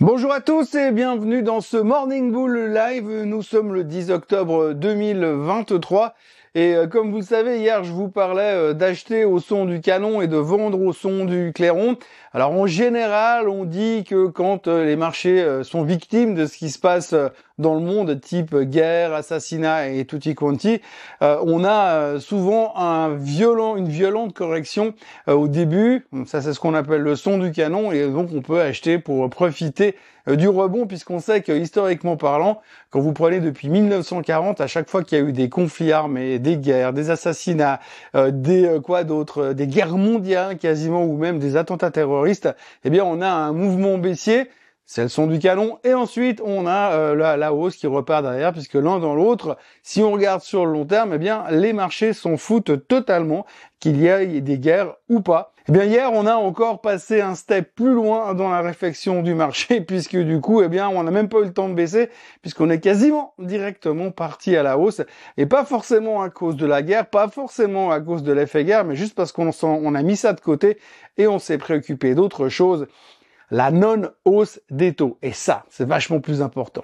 Bonjour à tous et bienvenue dans ce Morning Bull Live. Nous sommes le 10 octobre 2023 et euh, comme vous le savez, hier je vous parlais euh, d'acheter au son du canon et de vendre au son du clairon. Alors en général, on dit que quand euh, les marchés sont victimes de ce qui se passe dans le monde, type guerre, assassinat et tutti quanti, on a souvent un violent, une violente correction au début. Ça c'est ce qu'on appelle le son du canon et donc on peut acheter pour profiter du rebond puisqu'on sait que historiquement parlant, quand vous prenez depuis 1940, à chaque fois qu'il y a eu des conflits armés, des guerres, des assassinats, euh, des euh, quoi d'autre, euh, des guerres mondiales quasiment ou même des attentats terroristes, eh bien on a un mouvement baissier c'est le son du canon. Et ensuite, on a la, hausse qui repart derrière, puisque l'un dans l'autre, si on regarde sur le long terme, eh bien, les marchés s'en foutent totalement qu'il y ait des guerres ou pas. Eh bien, hier, on a encore passé un step plus loin dans la réflexion du marché, puisque du coup, eh bien, on n'a même pas eu le temps de baisser, puisqu'on est quasiment directement parti à la hausse, et pas forcément à cause de la guerre, pas forcément à cause de l'effet guerre, mais juste parce qu'on on a mis ça de côté et on s'est préoccupé d'autre chose, la non-hausse des taux. Et ça, c'est vachement plus important.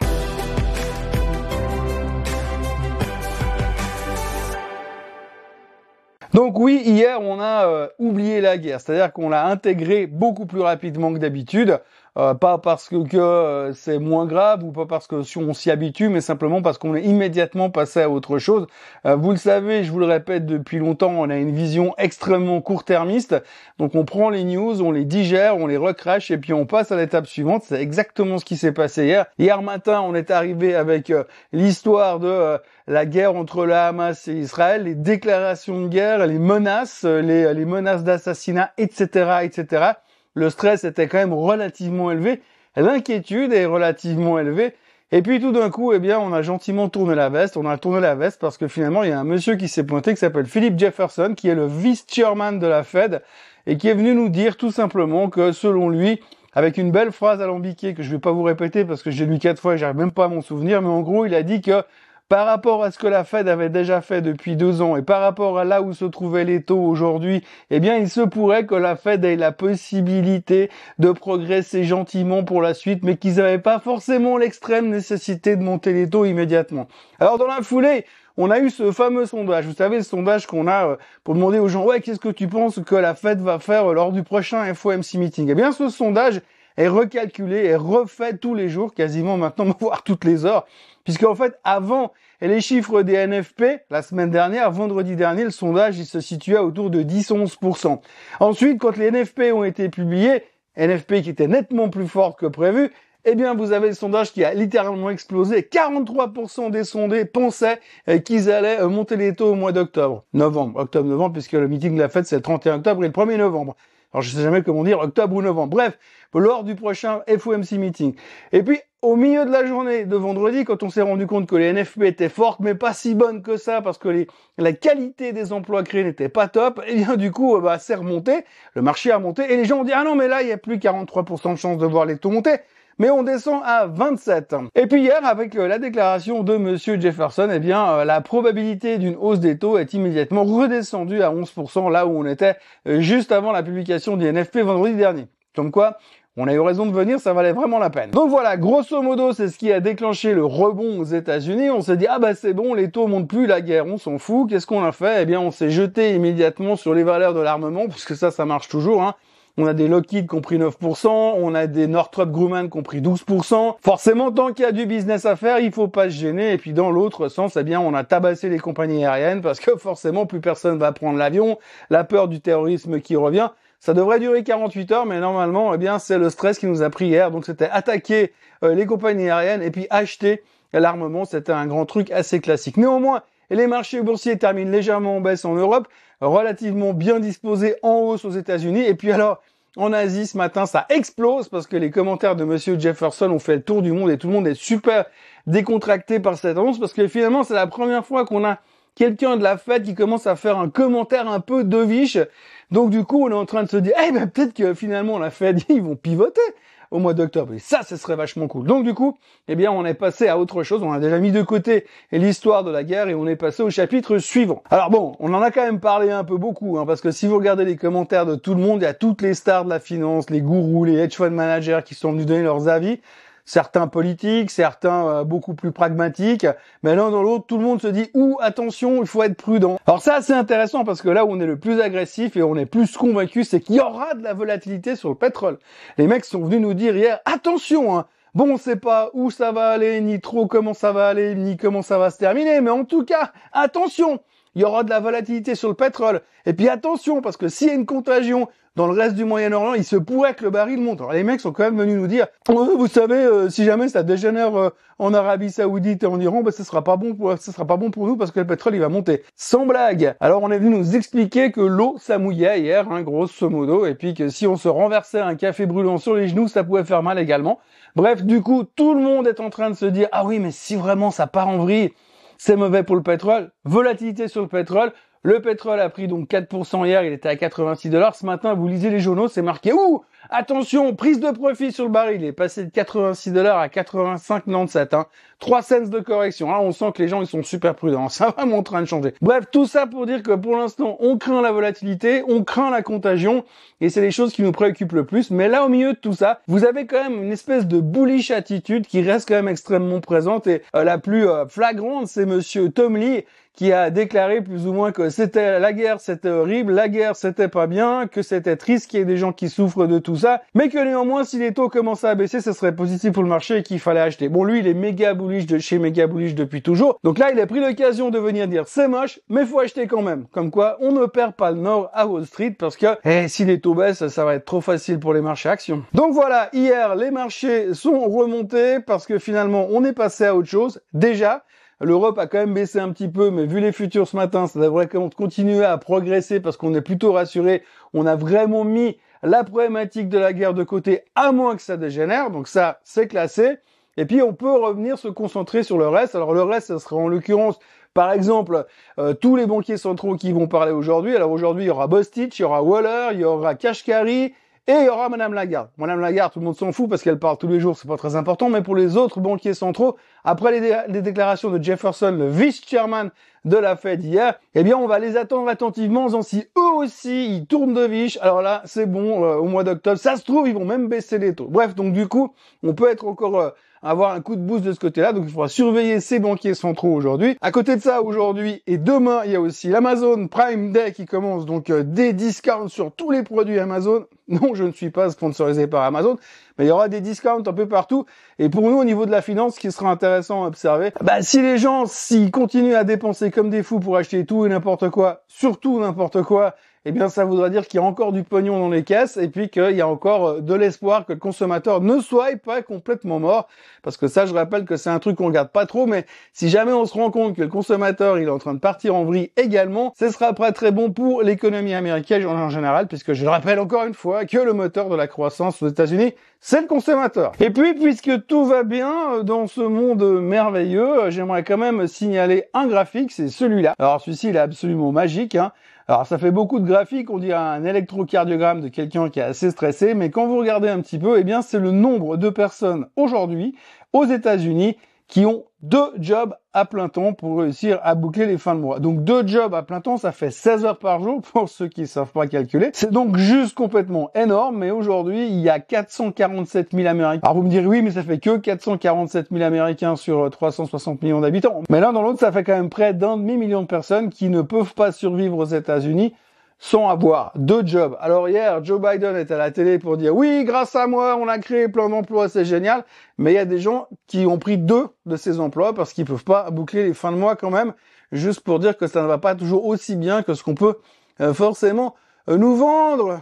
Donc oui, hier on a euh, oublié la guerre, c'est-à-dire qu'on l'a intégré beaucoup plus rapidement que d'habitude. Euh, pas parce que, euh, c'est moins grave ou pas parce que si on s'y habitue, mais simplement parce qu'on est immédiatement passé à autre chose. Euh, vous le savez, je vous le répète depuis longtemps, on a une vision extrêmement court-termiste. Donc on prend les news, on les digère, on les recrache et puis on passe à l'étape suivante. C'est exactement ce qui s'est passé hier. Hier matin, on est arrivé avec l'histoire de la guerre entre la Hamas et Israël, les déclarations de guerre, les menaces, les, les menaces d'assassinat, etc., etc le stress était quand même relativement élevé, l'inquiétude est relativement élevée, et puis tout d'un coup, eh bien, on a gentiment tourné la veste. On a tourné la veste parce que finalement, il y a un monsieur qui s'est pointé qui s'appelle Philip Jefferson, qui est le vice-chairman de la Fed, et qui est venu nous dire tout simplement que selon lui, avec une belle phrase alambiquée que je vais pas vous répéter parce que j'ai lu quatre fois et j'arrive même pas à m'en souvenir, mais en gros, il a dit que par rapport à ce que la Fed avait déjà fait depuis deux ans et par rapport à là où se trouvaient les taux aujourd'hui, eh bien, il se pourrait que la Fed ait la possibilité de progresser gentiment pour la suite, mais qu'ils n'avaient pas forcément l'extrême nécessité de monter les taux immédiatement. Alors, dans la foulée, on a eu ce fameux sondage. Vous savez, le sondage qu'on a euh, pour demander aux gens, ouais, qu'est-ce que tu penses que la Fed va faire lors du prochain FOMC meeting? Eh bien, ce sondage est recalculé, est refait tous les jours, quasiment maintenant, voire toutes les heures, puisque en fait, avant les chiffres des NFP, la semaine dernière, vendredi dernier, le sondage, il se situait autour de 10-11%. Ensuite, quand les NFP ont été publiés, NFP qui était nettement plus fort que prévu, eh bien, vous avez le sondage qui a littéralement explosé. 43% des sondés pensaient euh, qu'ils allaient euh, monter les taux au mois d'octobre. Novembre. Octobre-novembre, puisque le meeting de la fête, c'est le 31 octobre et le 1er novembre. Alors je sais jamais comment dire, octobre ou novembre. Bref, lors du prochain FOMC meeting. Et puis, au milieu de la journée de vendredi, quand on s'est rendu compte que les NFP étaient fortes, mais pas si bonnes que ça, parce que les, la qualité des emplois créés n'était pas top, et eh bien du coup, bah, c'est remonté, le marché a monté, et les gens ont dit, ah non, mais là, il y a plus 43% de chances de voir les taux monter mais on descend à 27. Et puis hier, avec euh, la déclaration de Monsieur Jefferson, eh bien, euh, la probabilité d'une hausse des taux est immédiatement redescendue à 11%, là où on était euh, juste avant la publication du NFP vendredi dernier. Comme quoi, on a eu raison de venir, ça valait vraiment la peine. Donc voilà, grosso modo, c'est ce qui a déclenché le rebond aux États-Unis. On s'est dit ah bah c'est bon, les taux montent plus, la guerre, on s'en fout. Qu'est-ce qu'on a fait? Eh bien, on s'est jeté immédiatement sur les valeurs de l'armement, puisque ça, ça marche toujours. Hein. On a des Lockheed qui ont pris 9%, on a des Northrop Grumman qui ont pris 12%. Forcément, tant qu'il y a du business à faire, il faut pas se gêner. Et puis dans l'autre sens, eh bien, on a tabassé les compagnies aériennes parce que forcément, plus personne va prendre l'avion. La peur du terrorisme qui revient. Ça devrait durer 48 heures, mais normalement, eh bien, c'est le stress qui nous a pris hier. Donc, c'était attaquer euh, les compagnies aériennes et puis acheter l'armement. C'était un grand truc assez classique. Néanmoins, les marchés boursiers terminent légèrement en baisse en Europe relativement bien disposé en hausse aux États-Unis. Et puis alors, en Asie ce matin, ça explose parce que les commentaires de Monsieur Jefferson ont fait le tour du monde et tout le monde est super décontracté par cette annonce parce que finalement, c'est la première fois qu'on a quelqu'un de la fête qui commence à faire un commentaire un peu deviche. Donc du coup, on est en train de se dire, eh ben peut-être que finalement la Fed ils vont pivoter. Au mois d'octobre. Et ça, ce serait vachement cool. Donc du coup, eh bien, on est passé à autre chose. On a déjà mis de côté l'histoire de la guerre et on est passé au chapitre suivant. Alors bon, on en a quand même parlé un peu beaucoup, hein, parce que si vous regardez les commentaires de tout le monde, il y a toutes les stars de la finance, les gourous, les hedge fund managers qui sont venus donner leurs avis certains politiques, certains euh, beaucoup plus pragmatiques, mais l'un dans l'autre, tout le monde se dit ou attention, il faut être prudent. Alors ça, c'est intéressant parce que là où on est le plus agressif et on est plus convaincu, c'est qu'il y aura de la volatilité sur le pétrole. Les mecs sont venus nous dire hier, attention, hein, Bon, on sait pas où ça va aller, ni trop comment ça va aller, ni comment ça va se terminer, mais en tout cas, attention, il y aura de la volatilité sur le pétrole. Et puis attention, parce que s'il y a une contagion dans le reste du Moyen-Orient, il se pourrait que le baril monte. Alors les mecs sont quand même venus nous dire, oh, vous savez, euh, si jamais ça dégénère euh, en Arabie Saoudite et en Iran, ben ce sera pas bon pour, sera pas bon pour nous parce que le pétrole il va monter. Sans blague. Alors on est venu nous expliquer que l'eau ça mouillait hier, hein, grosso modo, et puis que si on se renversait un café brûlant sur les genoux, ça pouvait faire mal également. Bref, du coup, tout le monde est en train de se dire, ah oui, mais si vraiment ça part en vrille, c'est mauvais pour le pétrole. Volatilité sur le pétrole. Le pétrole a pris donc 4% hier, il était à 86 dollars. Ce matin, vous lisez les journaux, c'est marqué ouh Attention, prise de profit sur le baril, il est passé de 86 dollars à 85,97. Hein. 3 cents de correction. Là, on sent que les gens ils sont super prudents. Ça va en train de changer. Bref, tout ça pour dire que pour l'instant, on craint la volatilité, on craint la contagion, et c'est les choses qui nous préoccupent le plus. Mais là, au milieu de tout ça, vous avez quand même une espèce de bullish attitude qui reste quand même extrêmement présente et euh, la plus euh, flagrante, c'est Monsieur Tom Lee qui a déclaré plus ou moins que c'était la guerre, c'était horrible, la guerre, c'était pas bien, que c'était triste qu'il y ait des gens qui souffrent de tout ça, mais que néanmoins, si les taux commençaient à baisser, ce serait positif pour le marché et qu'il fallait acheter. Bon, lui, il est méga bullish de chez méga bullish depuis toujours. Donc là, il a pris l'occasion de venir dire c'est moche, mais faut acheter quand même. Comme quoi, on ne perd pas le nord à Wall Street parce que, eh, si les taux baissent, ça va être trop facile pour les marchés actions. Donc voilà, hier, les marchés sont remontés parce que finalement, on est passé à autre chose. Déjà, L'Europe a quand même baissé un petit peu, mais vu les futurs ce matin, ça devrait continuer à progresser parce qu'on est plutôt rassuré. On a vraiment mis la problématique de la guerre de côté, à moins que ça dégénère. Donc ça, c'est classé. Et puis on peut revenir se concentrer sur le reste. Alors le reste, ça sera en l'occurrence, par exemple, euh, tous les banquiers centraux qui vont parler aujourd'hui. Alors aujourd'hui, il y aura Bostich, il y aura Waller, il y aura Kashkari, et il y aura Madame Lagarde. Madame Lagarde, tout le monde s'en fout parce qu'elle parle tous les jours, c'est pas très important, mais pour les autres banquiers centraux, après les, déclarations de Jefferson, le vice-chairman de la Fed hier, eh bien, on va les attendre attentivement, en si eux aussi, ils tournent de viche. Alors là, c'est bon, euh, au mois d'octobre, ça se trouve, ils vont même baisser les taux. Bref, donc du coup, on peut être encore euh, avoir un coup de boost de ce côté-là. Donc il faudra surveiller ces banquiers centraux aujourd'hui. À côté de ça, aujourd'hui et demain, il y a aussi l'Amazon Prime Day qui commence. Donc euh, des discounts sur tous les produits Amazon. Non, je ne suis pas sponsorisé par Amazon, mais il y aura des discounts un peu partout. Et pour nous, au niveau de la finance, ce qui sera intéressant à observer, bah, si les gens, s'ils continuent à dépenser comme des fous pour acheter tout et n'importe quoi, surtout n'importe quoi, eh bien ça voudra dire qu'il y a encore du pognon dans les caisses et puis qu'il y a encore euh, de l'espoir que le consommateur ne soit pas complètement mort. Parce que ça, je rappelle que c'est un truc qu'on regarde pas trop, mais si jamais on se rend compte que le consommateur il est en train de partir en vrille également, ce sera pas très bon pour l'économie américaine en général, puisque je rappelle encore une fois que le moteur de la croissance aux États-Unis, c'est le consommateur. Et puis, puisque tout va bien euh, dans ce monde merveilleux, euh, j'aimerais quand même signaler un graphique, c'est celui-là. Alors celui-ci, il est absolument magique. Hein. Alors ça fait beaucoup de graphiques, on dirait un électrocardiogramme de quelqu'un qui est assez stressé, mais quand vous regardez un petit peu, eh bien c'est le nombre de personnes aujourd'hui aux États-Unis qui ont deux jobs à plein temps pour réussir à boucler les fins de mois. Donc deux jobs à plein temps, ça fait 16 heures par jour pour ceux qui ne savent pas calculer. C'est donc juste complètement énorme, mais aujourd'hui, il y a 447 000 Américains. Alors vous me direz oui, mais ça fait que 447 000 Américains sur 360 millions d'habitants. Mais l'un dans l'autre, ça fait quand même près d'un demi-million de personnes qui ne peuvent pas survivre aux États-Unis sans avoir deux jobs. Alors hier, Joe Biden est à la télé pour dire oui, grâce à moi, on a créé plein d'emplois, c'est génial. Mais il y a des gens qui ont pris deux de ces emplois parce qu'ils peuvent pas boucler les fins de mois quand même, juste pour dire que ça ne va pas toujours aussi bien que ce qu'on peut euh, forcément euh, nous vendre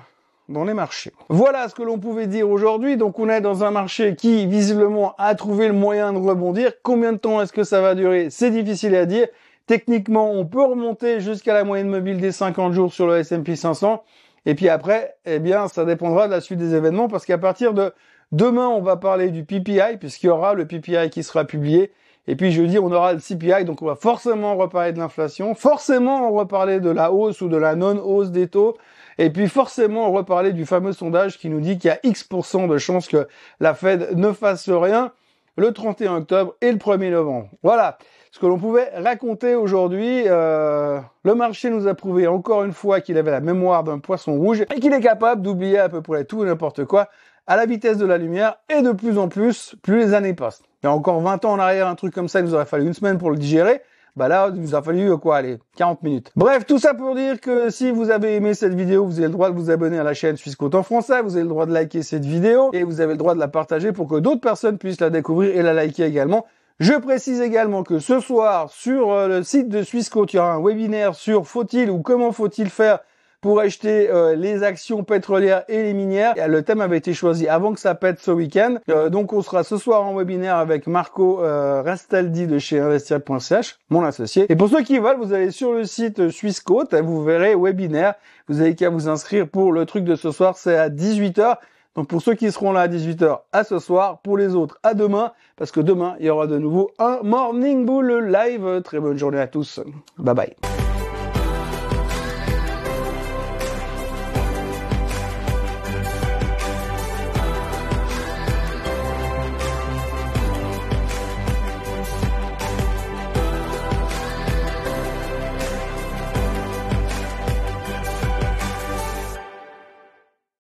dans les marchés. Voilà ce que l'on pouvait dire aujourd'hui. Donc on est dans un marché qui visiblement a trouvé le moyen de rebondir. Combien de temps est-ce que ça va durer? C'est difficile à dire. Techniquement, on peut remonter jusqu'à la moyenne mobile des 50 jours sur le S&P 500. Et puis après, eh bien, ça dépendra de la suite des événements parce qu'à partir de demain, on va parler du PPI puisqu'il y aura le PPI qui sera publié. Et puis jeudi, on aura le CPI, donc on va forcément reparler de l'inflation, forcément reparler de la hausse ou de la non-hausse des taux, et puis forcément reparler du fameux sondage qui nous dit qu'il y a X% de chances que la Fed ne fasse rien le 31 octobre et le 1er novembre. Voilà ce que l'on pouvait raconter aujourd'hui. Euh, le marché nous a prouvé encore une fois qu'il avait la mémoire d'un poisson rouge et qu'il est capable d'oublier à peu près tout et n'importe quoi à la vitesse de la lumière et de plus en plus, plus les années passent. Il y a encore 20 ans en arrière, un truc comme ça, il nous aurait fallu une semaine pour le digérer. Bah là, il nous a fallu euh, quoi, allez, 40 minutes. Bref, tout ça pour dire que si vous avez aimé cette vidéo, vous avez le droit de vous abonner à la chaîne Suisse Côte en français, vous avez le droit de liker cette vidéo et vous avez le droit de la partager pour que d'autres personnes puissent la découvrir et la liker également. Je précise également que ce soir, sur euh, le site de Swissquote, il y aura un webinaire sur faut-il ou comment faut-il faire pour acheter euh, les actions pétrolières et les minières. Le thème avait été choisi avant que ça pète ce week-end. Euh, donc on sera ce soir en webinaire avec Marco euh, Rastaldi de chez investir.ch, mon associé. Et pour ceux qui veulent, vous allez sur le site Swissquote, vous verrez webinaire. Vous avez qu'à vous inscrire pour le truc de ce soir, c'est à 18h. Donc pour ceux qui seront là à 18h, à ce soir. Pour les autres, à demain. Parce que demain, il y aura de nouveau un Morning Bull live. Très bonne journée à tous. Bye bye.